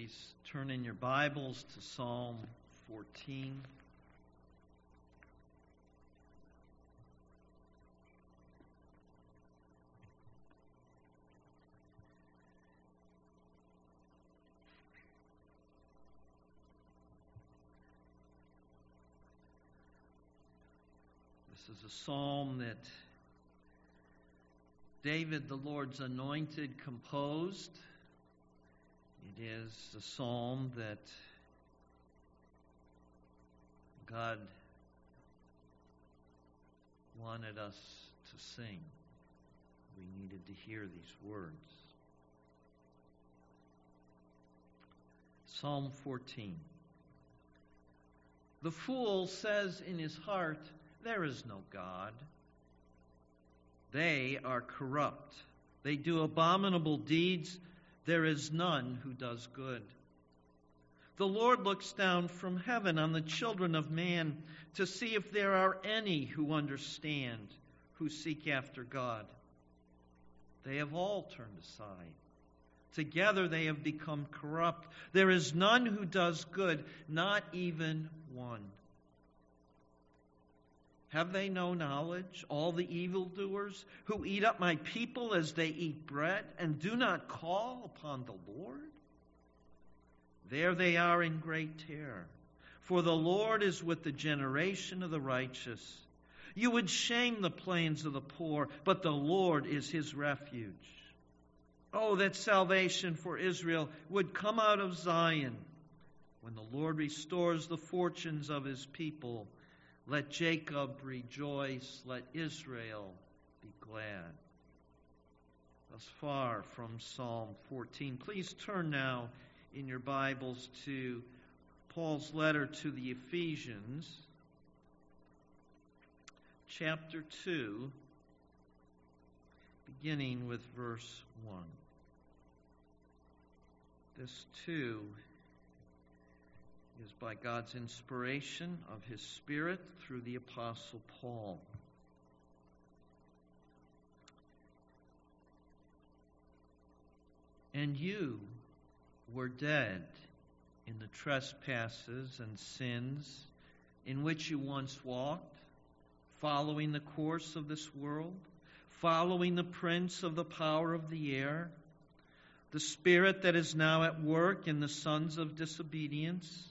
Please turn in your Bibles to Psalm 14. This is a psalm that David, the Lord's anointed, composed. It is a psalm that God wanted us to sing. We needed to hear these words. Psalm 14. The fool says in his heart, There is no God. They are corrupt. They do abominable deeds. There is none who does good. The Lord looks down from heaven on the children of man to see if there are any who understand, who seek after God. They have all turned aside. Together they have become corrupt. There is none who does good, not even one. Have they no knowledge, all the evildoers who eat up my people as they eat bread and do not call upon the Lord? There they are in great terror. For the Lord is with the generation of the righteous. You would shame the plains of the poor, but the Lord is his refuge. Oh, that salvation for Israel would come out of Zion when the Lord restores the fortunes of his people let Jacob rejoice. Let Israel be glad. Thus far from Psalm 14. Please turn now in your Bibles to Paul's letter to the Ephesians, chapter 2, beginning with verse 1. This too is by God's inspiration of His Spirit through the Apostle Paul. And you were dead in the trespasses and sins in which you once walked, following the course of this world, following the prince of the power of the air, the spirit that is now at work in the sons of disobedience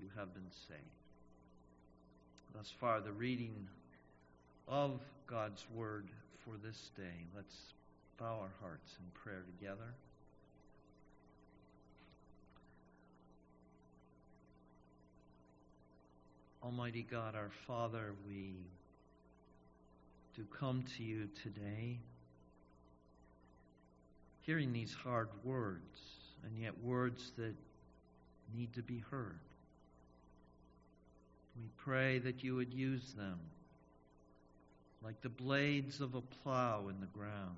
you have been saved. Thus far, the reading of God's Word for this day. Let's bow our hearts in prayer together. Almighty God, our Father, we do come to you today hearing these hard words, and yet words that need to be heard. We pray that you would use them like the blades of a plow in the ground,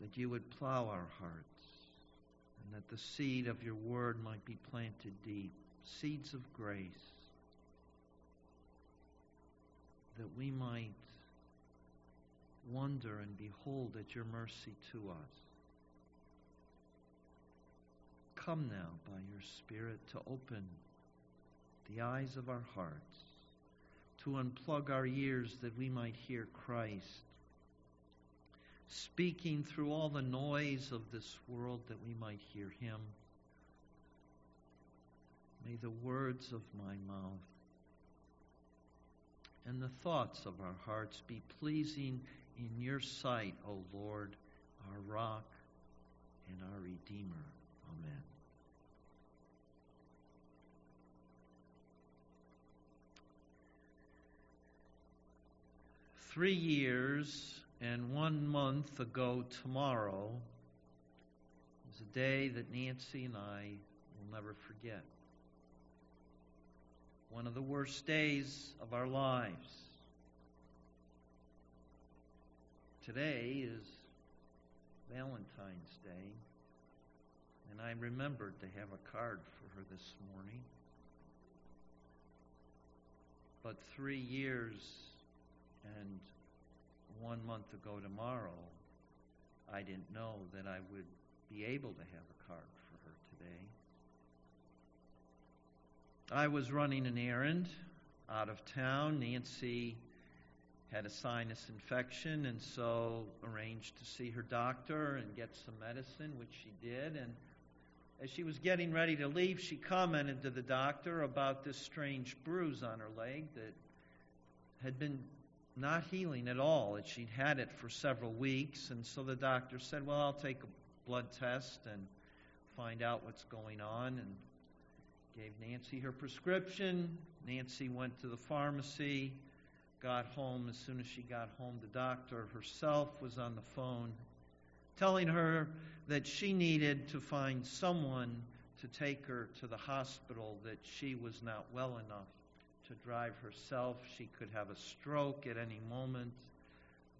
that you would plow our hearts, and that the seed of your word might be planted deep, seeds of grace, that we might wonder and behold at your mercy to us. Come now by your Spirit to open the eyes of our hearts, to unplug our ears that we might hear Christ speaking through all the noise of this world that we might hear him. May the words of my mouth and the thoughts of our hearts be pleasing in your sight, O Lord, our rock and our Redeemer. Amen. Three years and one month ago tomorrow was a day that Nancy and I will never forget. One of the worst days of our lives. Today is Valentine's Day, and I remembered to have a card for her this morning. But three years and one month ago tomorrow, I didn't know that I would be able to have a card for her today. I was running an errand out of town. Nancy had a sinus infection and so arranged to see her doctor and get some medicine, which she did. And as she was getting ready to leave, she commented to the doctor about this strange bruise on her leg that had been not healing at all. That she'd had it for several weeks, and so the doctor said, "Well, I'll take a blood test and find out what's going on." And gave Nancy her prescription. Nancy went to the pharmacy, got home. As soon as she got home, the doctor herself was on the phone telling her that she needed to find someone to take her to the hospital, that she was not well enough to drive herself. She could have a stroke at any moment,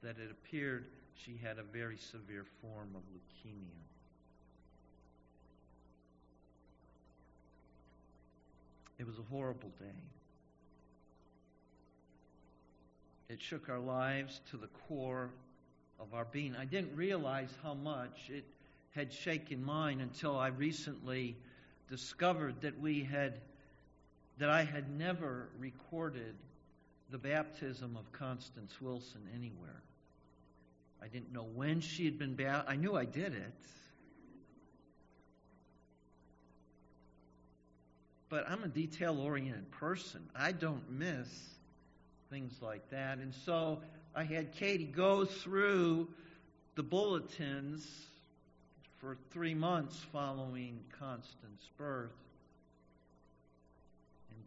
that it appeared she had a very severe form of leukemia. It was a horrible day. It shook our lives to the core of our being. I didn't realize how much it had shaken mine until I recently discovered that we had that I had never recorded the baptism of Constance Wilson anywhere. I didn't know when she had been baptized. I knew I did it. But I'm a detail oriented person. I don't miss things like that. And so I had Katie go through the bulletins for three months following Constance's birth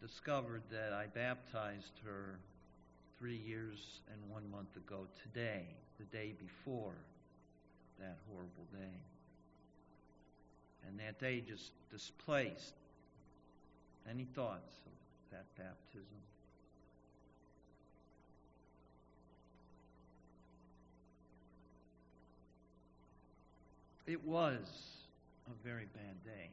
discovered that I baptized her three years and one month ago today, the day before that horrible day. And that day just displaced any thoughts of that baptism. It was a very bad day.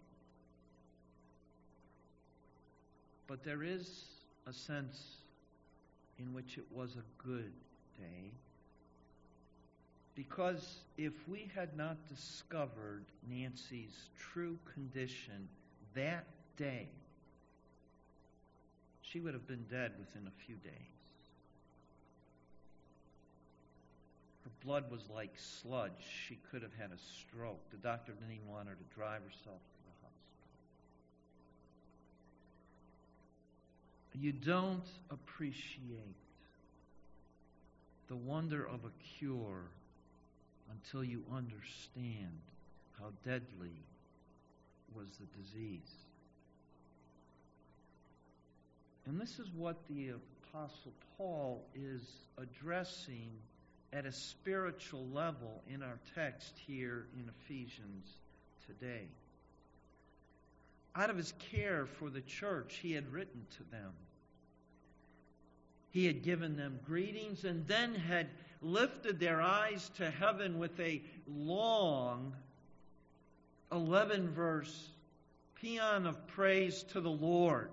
But there is a sense in which it was a good day. Because if we had not discovered Nancy's true condition that day, she would have been dead within a few days. Her blood was like sludge. She could have had a stroke. The doctor didn't even want her to drive herself to the hospital. You don't appreciate the wonder of a cure until you understand how deadly was the disease. And this is what the Apostle Paul is addressing at a spiritual level in our text here in Ephesians today. Out of his care for the church, he had written to them. He had given them greetings and then had lifted their eyes to heaven with a long 11 verse paean of praise to the Lord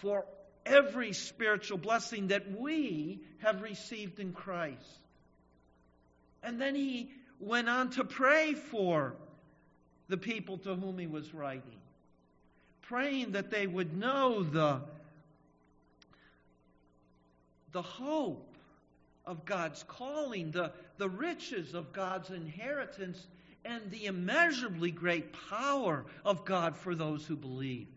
for every spiritual blessing that we have received in Christ. And then he went on to pray for the people to whom he was writing, praying that they would know the, the hope of God's calling, the, the riches of God's inheritance, and the immeasurably great power of God for those who believe.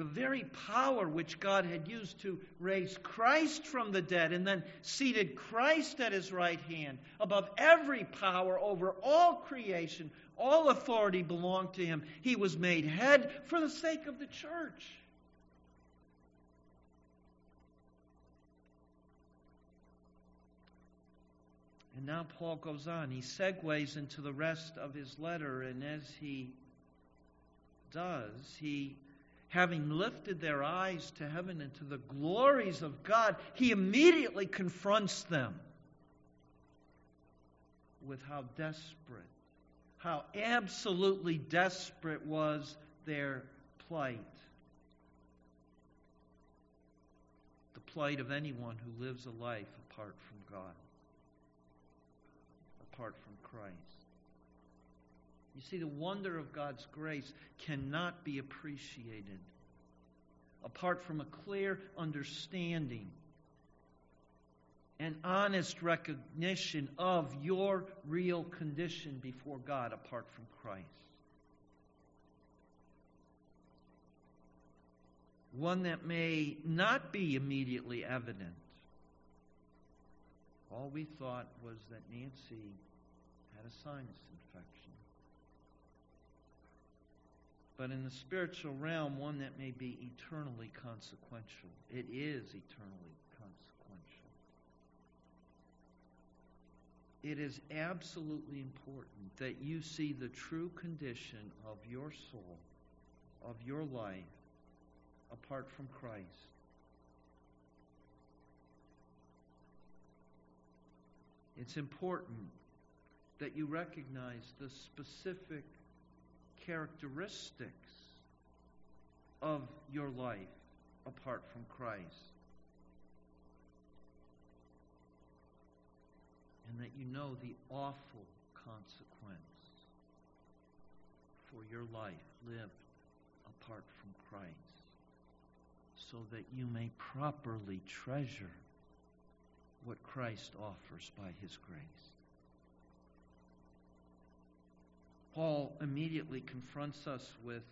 the very power which God had used to raise Christ from the dead and then seated Christ at his right hand above every power over all creation, all authority belonged to him. He was made head for the sake of the church. And now Paul goes on. He segues into the rest of his letter, and as he does, he, having lifted their eyes to heaven and to the glories of God, he immediately confronts them with how desperate, how absolutely desperate was their plight. The plight of anyone who lives a life apart from God apart from Christ. You see, the wonder of God's grace cannot be appreciated apart from a clear understanding and honest recognition of your real condition before God apart from Christ. One that may not be immediately evident. All we thought was that Nancy had a sinus infection. But in the spiritual realm, one that may be eternally consequential. It is eternally It is absolutely important that you see the true condition of your soul, of your life, apart from Christ. It's important that you recognize the specific characteristics of your life apart from Christ. That you know the awful consequence for your life lived apart from Christ, so that you may properly treasure what Christ offers by his grace. Paul immediately confronts us with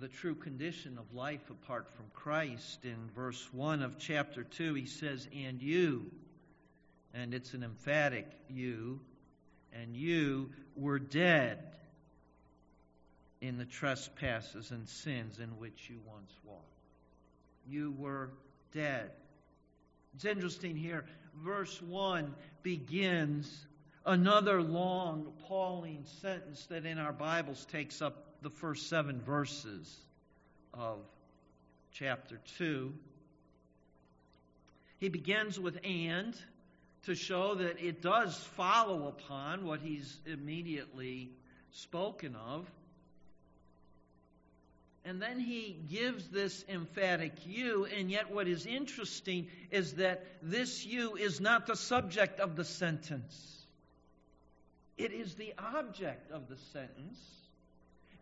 the true condition of life apart from Christ. In verse 1 of chapter 2, he says, And you, and it's an emphatic you, and you were dead in the trespasses and sins in which you once walked. You were dead. It's interesting here. Verse 1 begins another long Pauline sentence that in our Bibles takes up the first seven verses of chapter 2. He begins with and to show that it does follow upon what he's immediately spoken of. And then he gives this emphatic you, and yet what is interesting is that this you is not the subject of the sentence. It is the object of the sentence.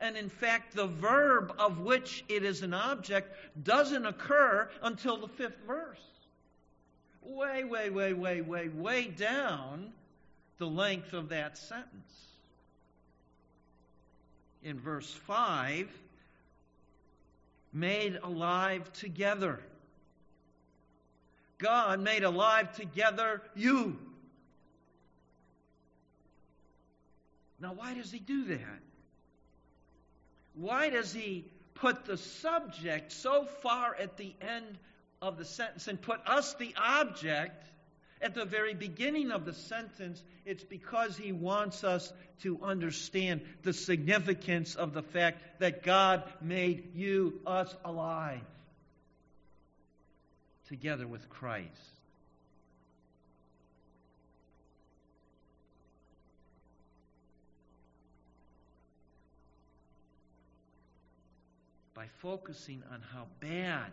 And in fact, the verb of which it is an object doesn't occur until the fifth verse. Way, way, way, way, way, way down the length of that sentence. In verse 5, made alive together. God made alive together you. Now, why does he do that? Why does he put the subject so far at the end of the sentence and put us, the object, at the very beginning of the sentence? It's because he wants us to understand the significance of the fact that God made you, us, alive together with Christ. by focusing on how bad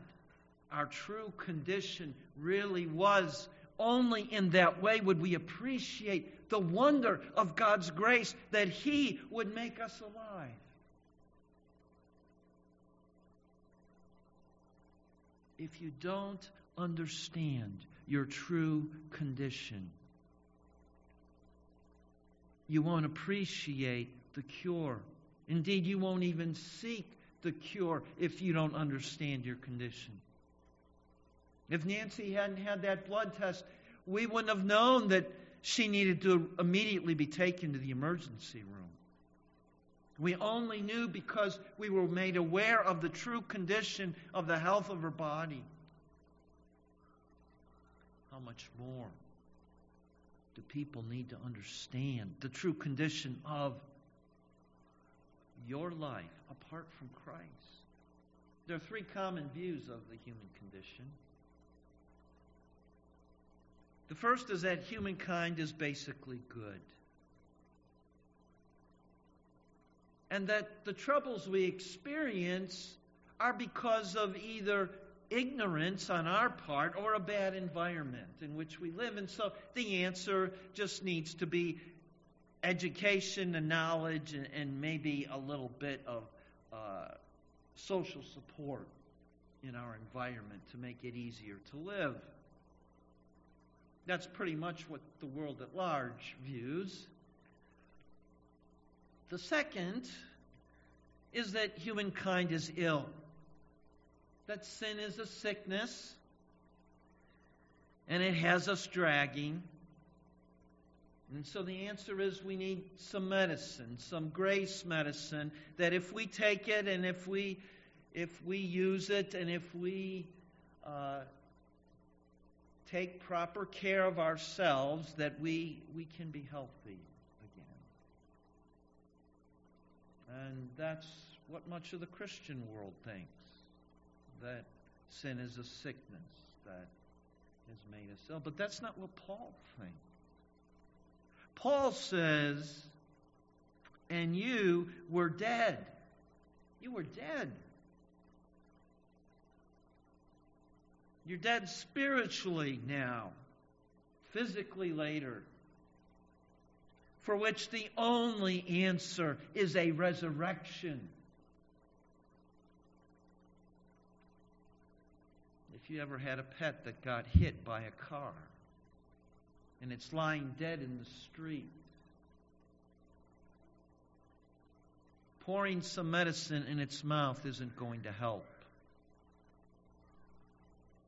our true condition really was. Only in that way would we appreciate the wonder of God's grace that He would make us alive. If you don't understand your true condition, you won't appreciate the cure. Indeed, you won't even seek the cure if you don't understand your condition. If Nancy hadn't had that blood test, we wouldn't have known that she needed to immediately be taken to the emergency room. We only knew because we were made aware of the true condition of the health of her body. How much more do people need to understand the true condition of your life apart from Christ. There are three common views of the human condition. The first is that humankind is basically good. And that the troubles we experience are because of either ignorance on our part or a bad environment in which we live. And so the answer just needs to be education and knowledge and, and maybe a little bit of uh, social support in our environment to make it easier to live. That's pretty much what the world at large views. The second is that humankind is ill, that sin is a sickness, and it has us dragging. And so the answer is we need some medicine, some grace medicine, that if we take it and if we if we use it and if we uh, take proper care of ourselves, that we, we can be healthy again. And that's what much of the Christian world thinks that sin is a sickness that has made us ill. But that's not what Paul thinks. Paul says, and you were dead. You were dead. You're dead spiritually now, physically later, for which the only answer is a resurrection. If you ever had a pet that got hit by a car and it's lying dead in the street, pouring some medicine in its mouth isn't going to help.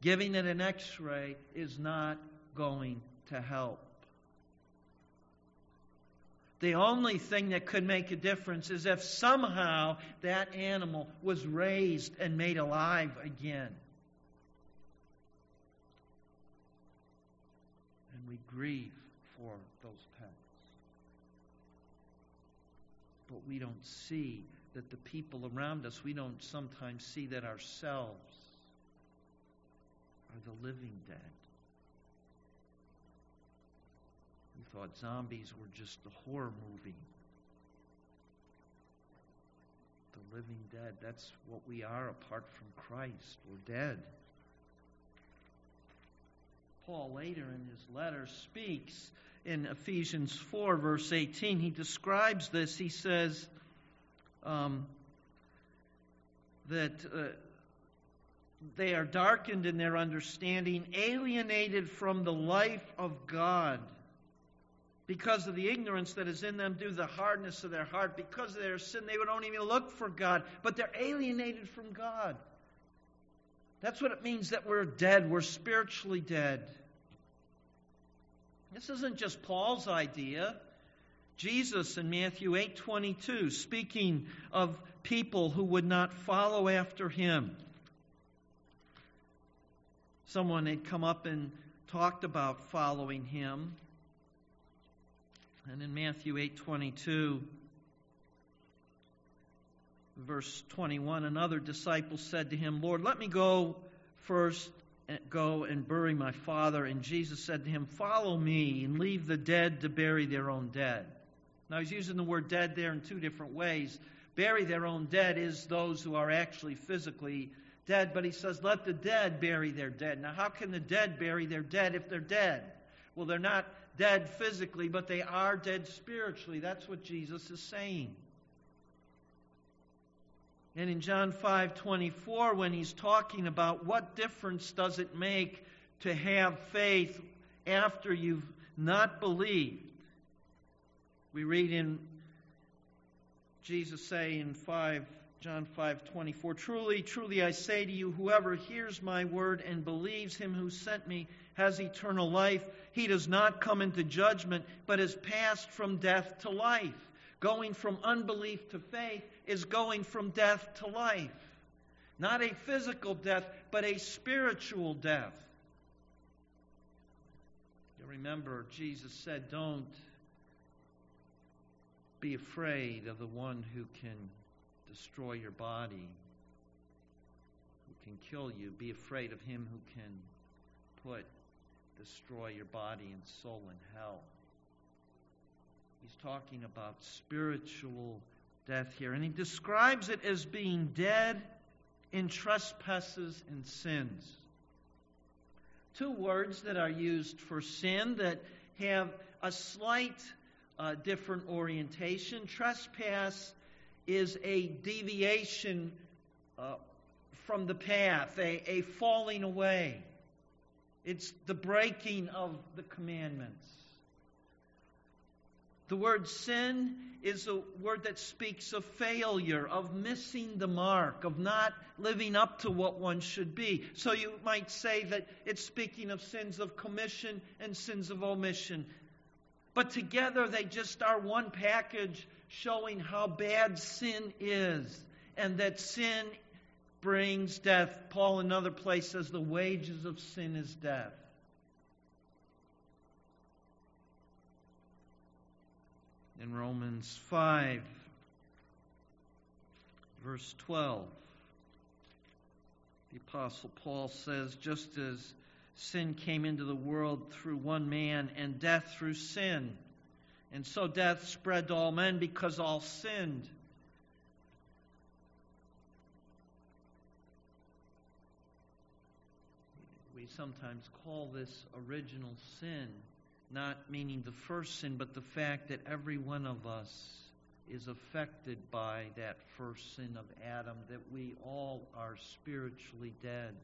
Giving it an x ray is not going to help. The only thing that could make a difference is if somehow that animal was raised and made alive again. And we grieve for those pets. But we don't see that the people around us, we don't sometimes see that ourselves are the living dead. We thought zombies were just a horror movie. The living dead, that's what we are apart from Christ. We're dead. Paul later in his letter speaks in Ephesians 4, verse 18. He describes this. He says um, that. Uh, they are darkened in their understanding, alienated from the life of God because of the ignorance that is in them due to the hardness of their heart. Because of their sin, they don't even look for God, but they're alienated from God. That's what it means that we're dead. We're spiritually dead. This isn't just Paul's idea. Jesus in Matthew 8:22 speaking of people who would not follow after him someone had come up and talked about following him. And in Matthew 8:22 verse 21 another disciple said to him, "Lord, let me go first eh, go and bury my father." And Jesus said to him, "Follow me and leave the dead to bury their own dead." Now he's using the word dead there in two different ways. Bury their own dead is those who are actually physically dead, but he says, let the dead bury their dead. Now, how can the dead bury their dead if they're dead? Well, they're not dead physically, but they are dead spiritually. That's what Jesus is saying. And in John 5 24, when he's talking about what difference does it make to have faith after you've not believed, we read in Jesus saying in 5 John 5:24 Truly truly I say to you whoever hears my word and believes him who sent me has eternal life. He does not come into judgment but is passed from death to life. Going from unbelief to faith is going from death to life. Not a physical death but a spiritual death. You remember, Jesus said, Don't be afraid of the one who can destroy your body, who can kill you. Be afraid of him who can put, destroy your body and soul in hell. He's talking about spiritual death here. And he describes it as being dead in trespasses and sins. Two words that are used for sin that have a slight uh, different orientation. Trespass is a deviation uh, from the path, a, a falling away. It's the breaking of the commandments. The word sin is a word that speaks of failure, of missing the mark, of not living up to what one should be. So you might say that it's speaking of sins of commission and sins of omission. But together they just are one package showing how bad sin is and that sin brings death. Paul, another place, says the wages of sin is death. In Romans 5, verse 12, the Apostle Paul says, just as sin came into the world through one man, and death through sin. And so death spread to all men because all sinned. We sometimes call this original sin, not meaning the first sin, but the fact that every one of us is affected by that first sin of Adam, that we all are spiritually dead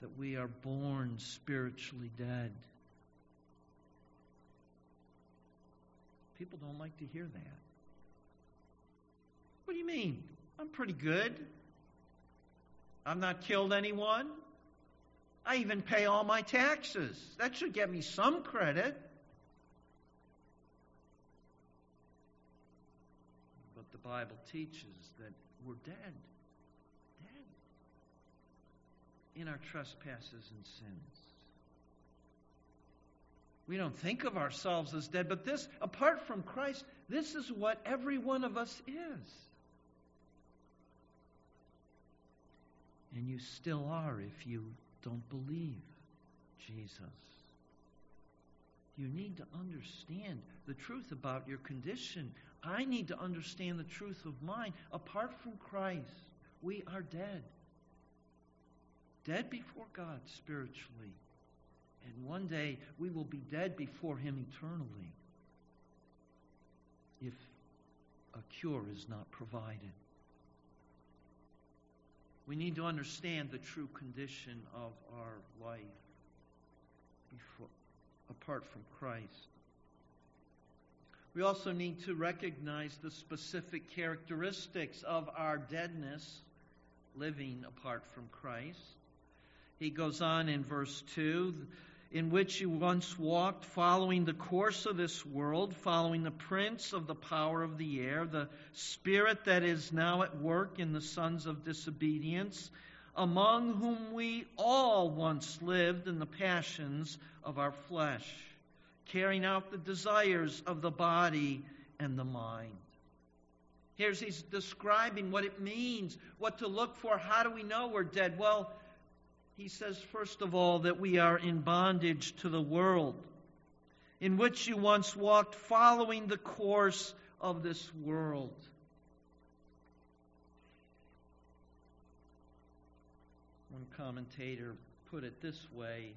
that we are born spiritually dead. People don't like to hear that. What do you mean? I'm pretty good. I've not killed anyone. I even pay all my taxes. That should get me some credit. But the Bible teaches that we're dead Dead. in our trespasses and sins. We don't think of ourselves as dead, but this, apart from Christ, this is what every one of us is. And you still are if you don't believe Jesus. You need to understand the truth about your condition. I need to understand the truth of mine. Apart from Christ, we are dead dead before God spiritually. And one day we will be dead before Him eternally if a cure is not provided. We need to understand the true condition of our life before, apart from Christ. We also need to recognize the specific characteristics of our deadness living apart from Christ. He goes on in verse 2 in which you once walked, following the course of this world, following the prince of the power of the air, the spirit that is now at work in the sons of disobedience, among whom we all once lived in the passions of our flesh, carrying out the desires of the body and the mind. Here's he's describing what it means, what to look for. How do we know we're dead? Well, he says, first of all, that we are in bondage to the world, in which you once walked following the course of this world. One commentator put it this way,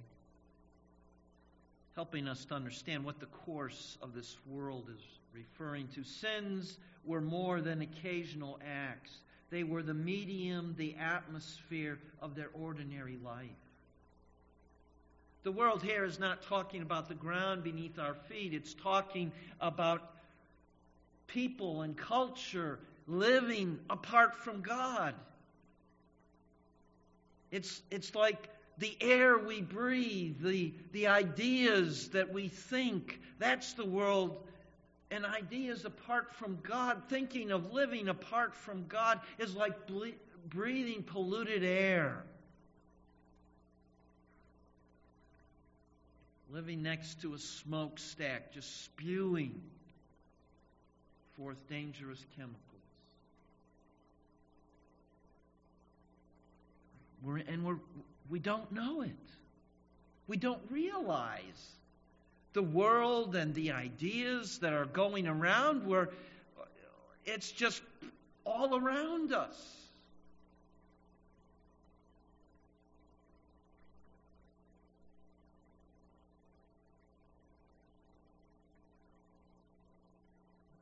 helping us to understand what the course of this world is referring to. Sins were more than occasional acts. They were the medium, the atmosphere of their ordinary life. The world here is not talking about the ground beneath our feet, it's talking about people and culture living apart from God. It's, it's like the air we breathe, the, the ideas that we think. That's the world and ideas apart from God, thinking of living apart from God, is like ble- breathing polluted air. living next to a smokestack, just spewing forth dangerous chemicals. We're, and we're, we don't know it. We don't realize the world and the ideas that are going around where it's just all around us.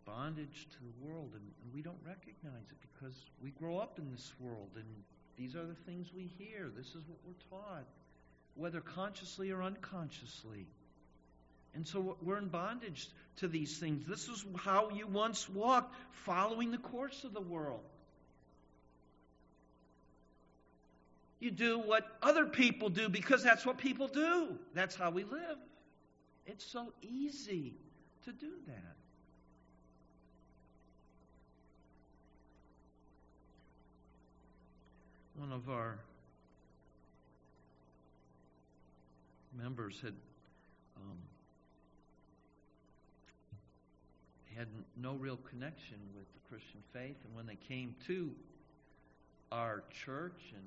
Bondage to the world, and, and we don't recognize it because we grow up in this world, and these are the things we hear. This is what we're taught, whether consciously or unconsciously. And so we're in bondage to these things. This is how you once walked, following the course of the world. You do what other people do because that's what people do. That's how we live. It's so easy to do that. One of our members had um, had no real connection with the Christian faith, and when they came to our church and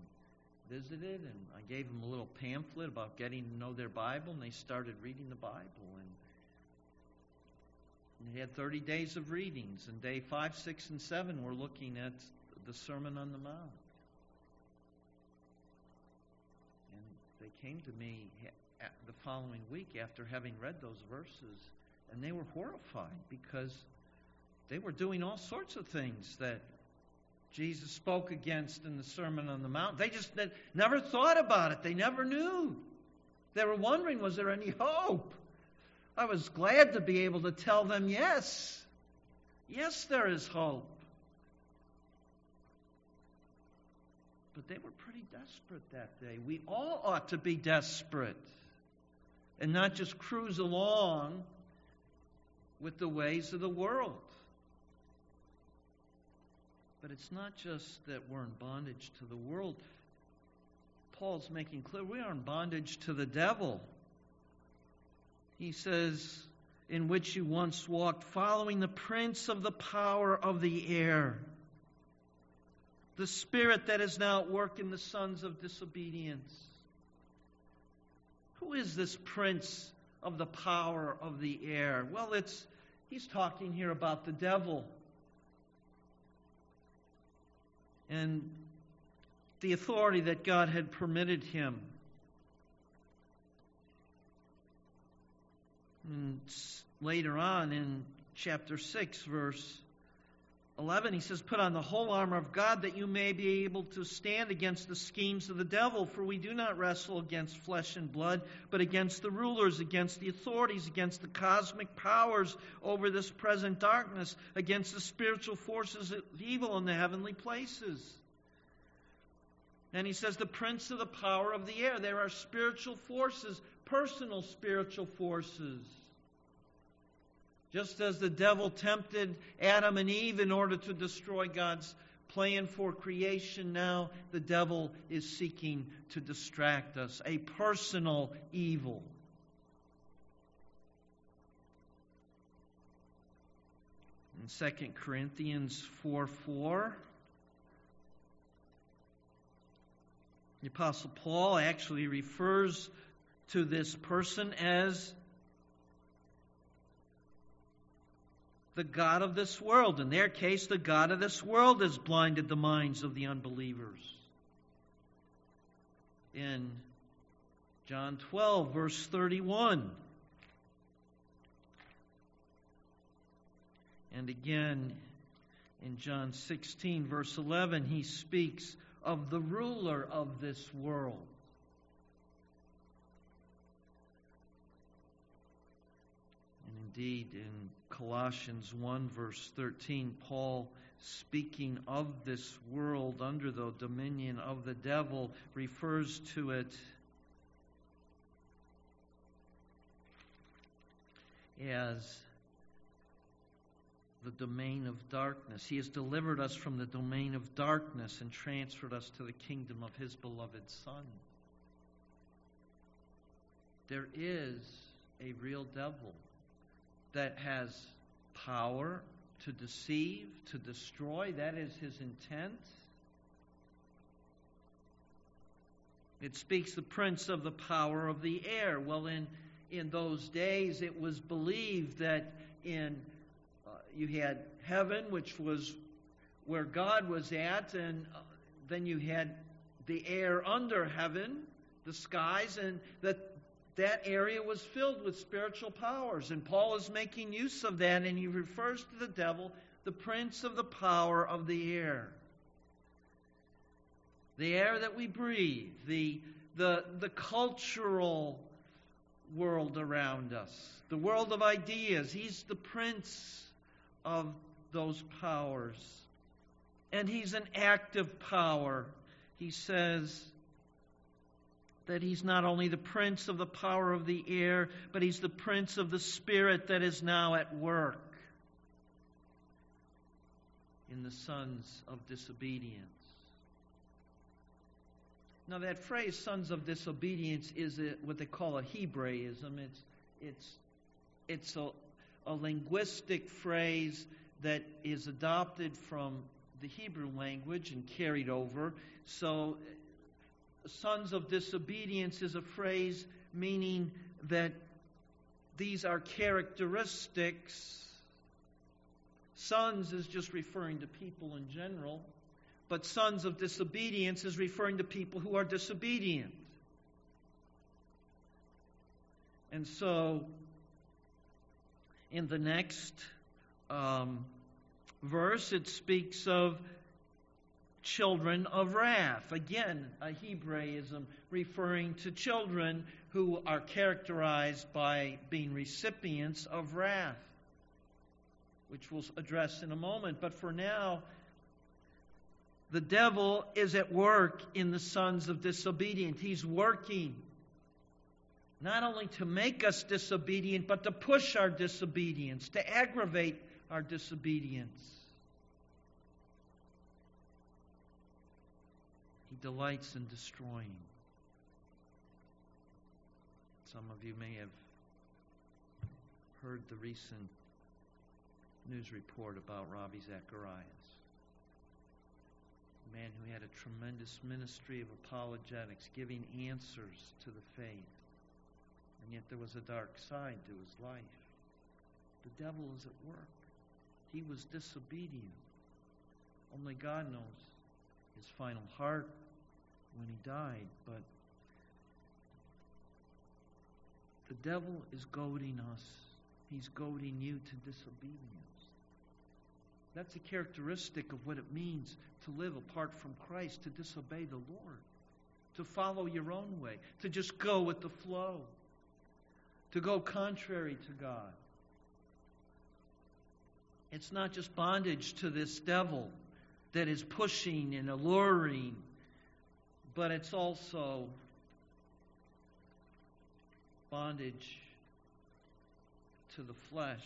visited, and I gave them a little pamphlet about getting to know their Bible, and they started reading the Bible, and they had 30 days of readings, and day 5, 6, and 7 we're looking at the Sermon on the Mount. And they came to me the following week after having read those verses and they were horrified because they were doing all sorts of things that Jesus spoke against in the Sermon on the Mount. They just they never thought about it. They never knew. They were wondering, was there any hope? I was glad to be able to tell them, yes. Yes, there is hope. But they were pretty desperate that day. We all ought to be desperate and not just cruise along with the ways of the world. But it's not just that we're in bondage to the world. Paul's making clear we are in bondage to the devil. He says, in which you once walked, following the prince of the power of the air, the spirit that is now at work in the sons of disobedience. Who is this prince of the power of the air? Well, it's he's talking here about the devil. And the authority that God had permitted him. And later on in chapter 6, verse 11, he says, Put on the whole armor of God that you may be able to stand against the schemes of the devil, for we do not wrestle against flesh and blood, but against the rulers, against the authorities, against the cosmic powers over this present darkness, against the spiritual forces of evil in the heavenly places. And he says, The prince of the power of the air. There are spiritual forces, personal spiritual forces just as the devil tempted Adam and Eve in order to destroy God's plan for creation, now the devil is seeking to distract us. A personal evil. In 2 Corinthians 4 4, the Apostle Paul actually refers to this person as the God of this world. In their case, the God of this world has blinded the minds of the unbelievers. In John 12, verse 31. And again, in John 16, verse 11, he speaks of the ruler of this world. And indeed, in Colossians 1, verse 13, Paul, speaking of this world under the dominion of the devil, refers to it as the domain of darkness. He has delivered us from the domain of darkness and transferred us to the kingdom of His beloved Son. There is a real devil that has power to deceive, to destroy. That is his intent. It speaks the prince of the power of the air. Well, in, in those days, it was believed that in uh, you had heaven, which was where God was at, and uh, then you had the air under heaven, the skies, and that that area was filled with spiritual powers. And Paul is making use of that, and he refers to the devil, the prince of the power of the air the air that we breathe, the, the, the cultural world around us, the world of ideas. He's the prince of those powers. And he's an active power. He says that he's not only the prince of the power of the air, but he's the prince of the spirit that is now at work in the sons of disobedience. Now, that phrase, sons of disobedience, is a, what they call a Hebraism. It's, it's, it's a, a linguistic phrase that is adopted from the Hebrew language and carried over. So, sons of disobedience is a phrase meaning that these are characteristics. Sons is just referring to people in general but sons of disobedience is referring to people who are disobedient. And so, in the next um, verse, it speaks of children of wrath. Again, a Hebraism referring to children who are characterized by being recipients of wrath, which we'll address in a moment. But for now, the devil is at work in the sons of disobedience. He's working not only to make us disobedient, but to push our disobedience, to aggravate our disobedience. He delights in destroying. Some of you may have heard the recent news report about Ravi Zacharias a man who had a tremendous ministry of apologetics, giving answers to the faith. And yet there was a dark side to his life. The devil is at work. He was disobedient. Only God knows his final heart when he died. But the devil is goading us, he's goading you to disobedience. That's a characteristic of what it means to live apart from Christ, to disobey the Lord, to follow your own way, to just go with the flow, to go contrary to God. It's not just bondage to this devil that is pushing and alluring, but it's also bondage to the flesh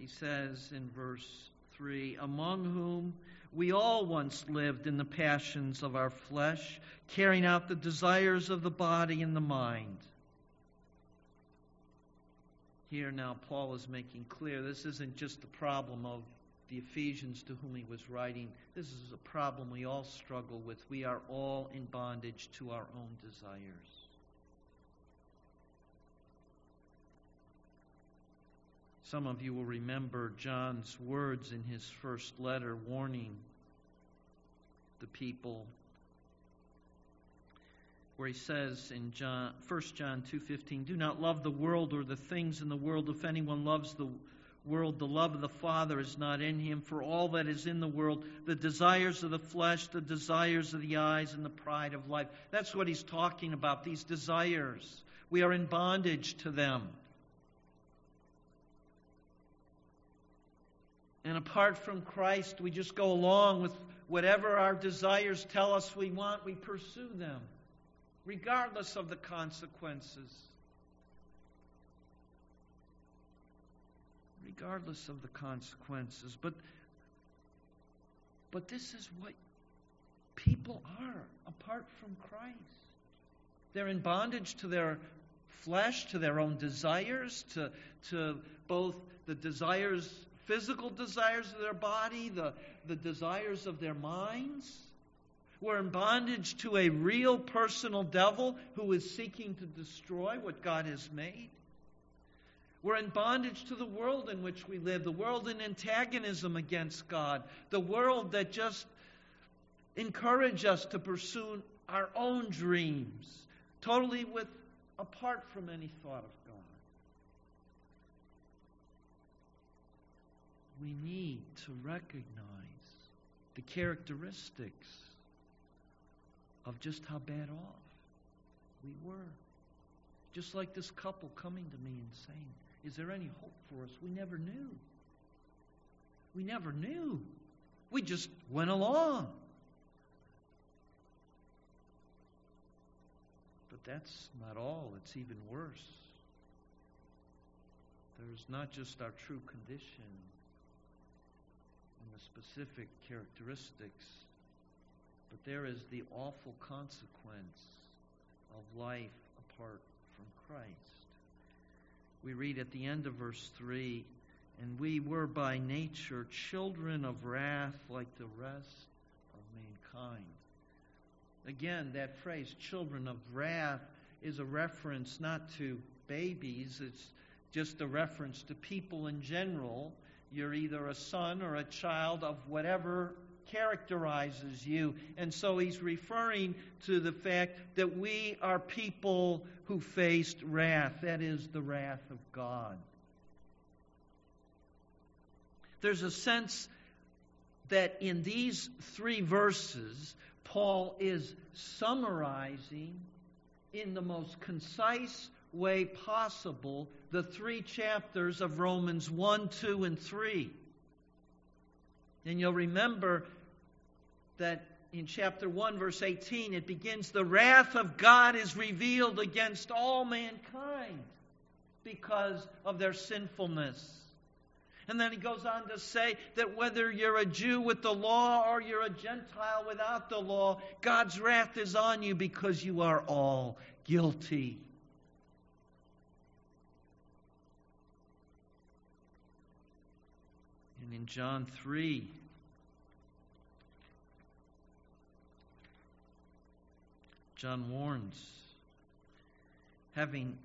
he says in verse 3 Among whom we all once lived in the passions of our flesh, carrying out the desires of the body and the mind. Here now, Paul is making clear this isn't just the problem of the Ephesians to whom he was writing. This is a problem we all struggle with. We are all in bondage to our own desires. Some of you will remember John's words in his first letter warning the people where he says in John 1 John 2:15 do not love the world or the things in the world if anyone loves the world the love of the father is not in him. For all that is in the world the desires of the flesh the desires of the eyes and the pride of life. That's what he's talking about these desires. We are in bondage to them. And apart from Christ, we just go along with whatever our desires tell us we want, we pursue them, regardless of the consequences. Regardless of the consequences. But, but this is what people are apart from Christ. They're in bondage to their flesh, to their own desires, to, to both the desires, physical desires of their body, the, the desires of their minds. We're in bondage to a real personal devil who is seeking to destroy what God has made. We're in bondage to the world in which we live, the world in antagonism against God, the world that just encourage us to pursue our own dreams, totally with apart from any thought of God. We need to recognize the characteristics of just how bad off we were. Just like this couple coming to me and saying, Is there any hope for us? We never knew. We never knew. We just went along. But that's not all, it's even worse. There's not just our true condition and the specific characteristics but there is the awful consequence of life apart from Christ. We read at the end of verse 3 And we were by nature children of wrath like the rest of mankind. Again, that phrase, children of wrath, is a reference not to babies, it's just a reference to people in general. You're either a son or a child of whatever characterizes you. And so he's referring to the fact that we are people who faced wrath. That is the wrath of God. There's a sense that in these three verses, Paul is summarizing in the most concise way possible the three chapters of Romans 1, 2, and 3. And you'll remember that in chapter 1, verse 18, it begins The wrath of God is revealed against all mankind because of their sinfulness. And then he goes on to say that whether you're a Jew with the law or you're a Gentile without the law, God's wrath is on you because you are all guilty. And in John 3, John warns, having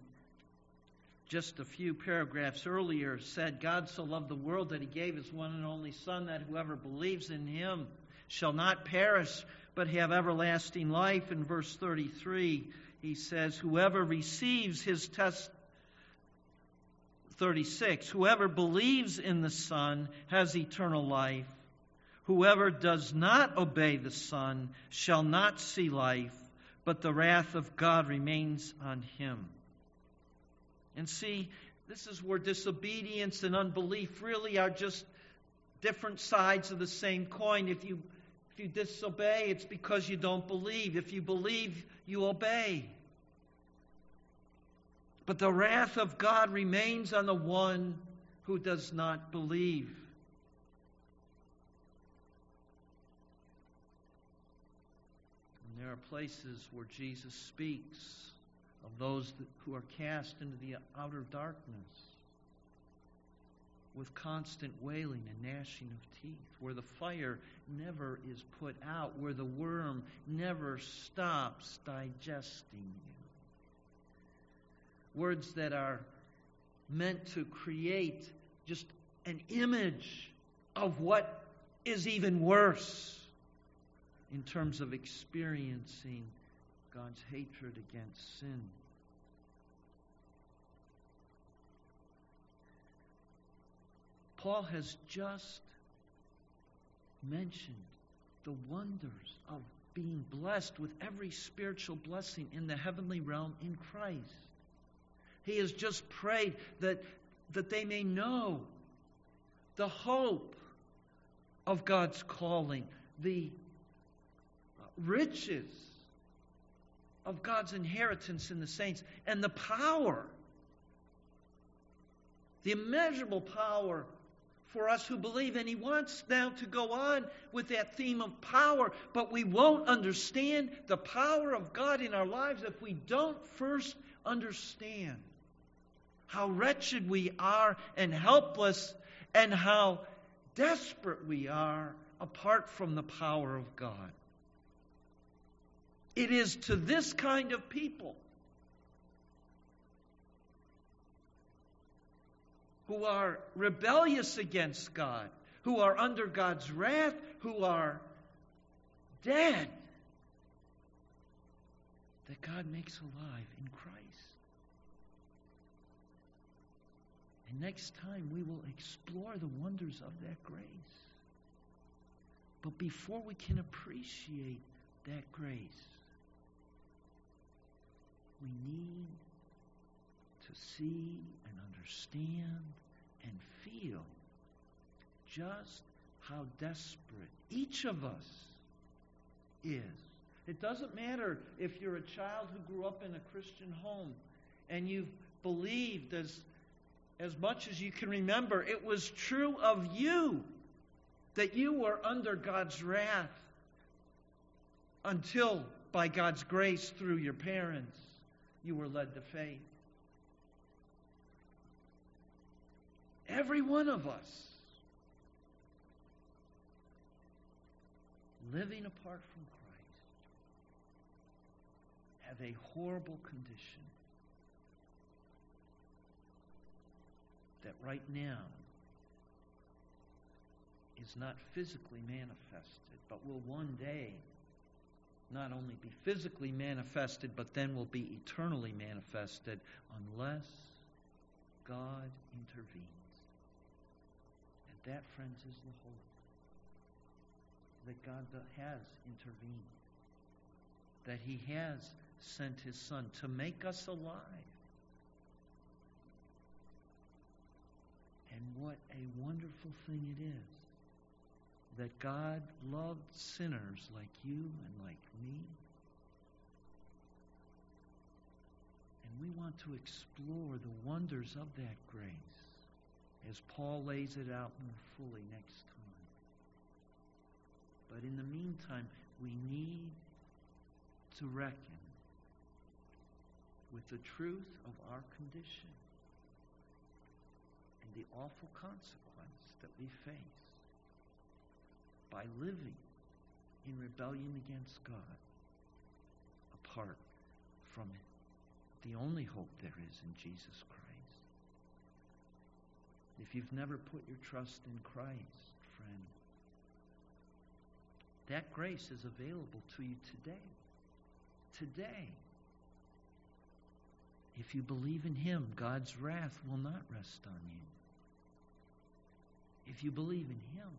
just a few paragraphs earlier said, God so loved the world that he gave his one and only Son, that whoever believes in him shall not perish, but have everlasting life. In verse 33, he says, Whoever receives his test. 36 Whoever believes in the Son has eternal life. Whoever does not obey the Son shall not see life, but the wrath of God remains on him. And see, this is where disobedience and unbelief really are just different sides of the same coin. If you if you disobey, it's because you don't believe. If you believe, you obey. But the wrath of God remains on the one who does not believe. There are places where Jesus speaks of those who are cast into the outer darkness with constant wailing and gnashing of teeth, where the fire never is put out, where the worm never stops digesting you. Words that are meant to create just an image of what is even worse in terms of experiencing God's hatred against sin. Paul has just mentioned the wonders of being blessed with every spiritual blessing in the heavenly realm in Christ. He has just prayed that, that they may know the hope of God's calling, the riches of God's inheritance in the saints and the power, the immeasurable power for us who believe. And he wants now to go on with that theme of power, but we won't understand the power of God in our lives if we don't first understand how wretched we are and helpless, and how desperate we are apart from the power of God. It is to this kind of people who are rebellious against God, who are under God's wrath, who are dead, that God makes alive in Christ. And next time we will explore the wonders of that grace. But before we can appreciate that grace, we need to see and understand and feel just how desperate each of us is. It doesn't matter if you're a child who grew up in a Christian home and you've believed as, as much as you can remember, it was true of you that you were under God's wrath until, by God's grace through your parents, you were led to faith. Every one of us living apart from Christ have a horrible condition that right now is not physically manifested, but will one day not only be physically manifested, but then will be eternally manifested unless God intervenes. And that, friends, is the hope that God has intervened, that He has sent His Son to make us alive. And what a wonderful thing it is that God loved sinners like you and like me. And we want to explore the wonders of that grace as Paul lays it out more fully next time. But in the meantime, we need to reckon with the truth of our condition and the awful consequence that we face by living in rebellion against God apart from the only hope there is in Jesus Christ. If you've never put your trust in Christ, friend, that grace is available to you today. Today. If you believe in Him, God's wrath will not rest on you. If you believe in Him,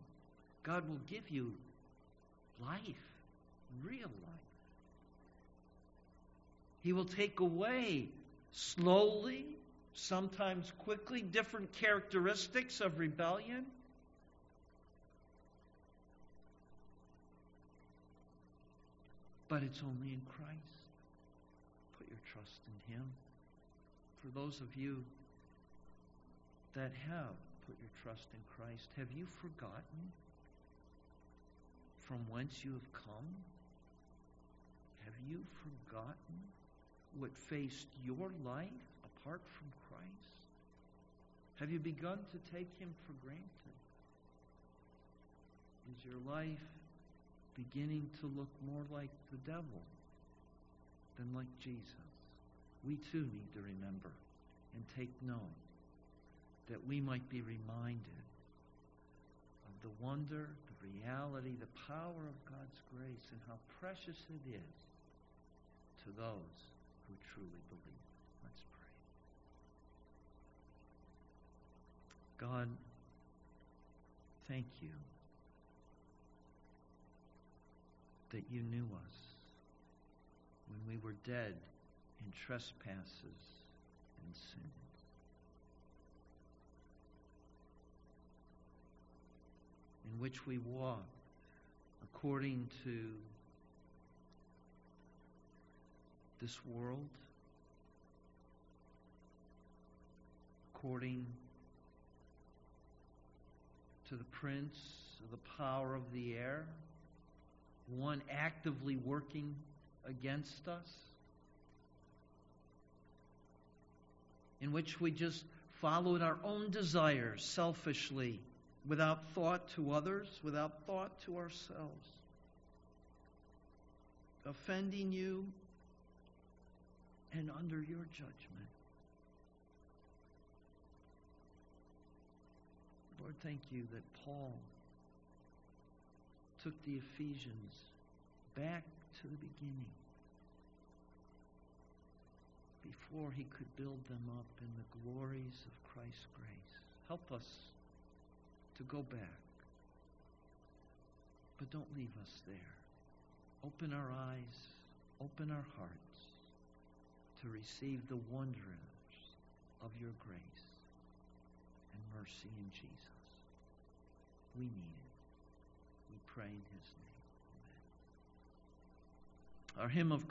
God will give you life, real life. He will take away slowly, sometimes quickly, different characteristics of rebellion. But it's only in Christ. Put your trust in Him. For those of you that have put your trust in Christ, have you forgotten? From whence you have come? Have you forgotten what faced your life apart from Christ? Have you begun to take Him for granted? Is your life beginning to look more like the devil than like Jesus? We too need to remember and take note that we might be reminded of the wonder, reality, the power of God's grace, and how precious it is to those who truly believe. Let's pray. God, thank you that you knew us when we were dead in trespasses which we walk according to this world, according to the prince of the power of the air, one actively working against us, in which we just followed our own desires selfishly, without thought to others, without thought to ourselves, offending you and under your judgment. Lord, thank you that Paul took the Ephesians back to the beginning before he could build them up in the glories of Christ's grace. Help us to go back, but don't leave us there. Open our eyes, open our hearts to receive the wonders of your grace and mercy in Jesus. We need it. We pray in his name. Amen. Our hymn of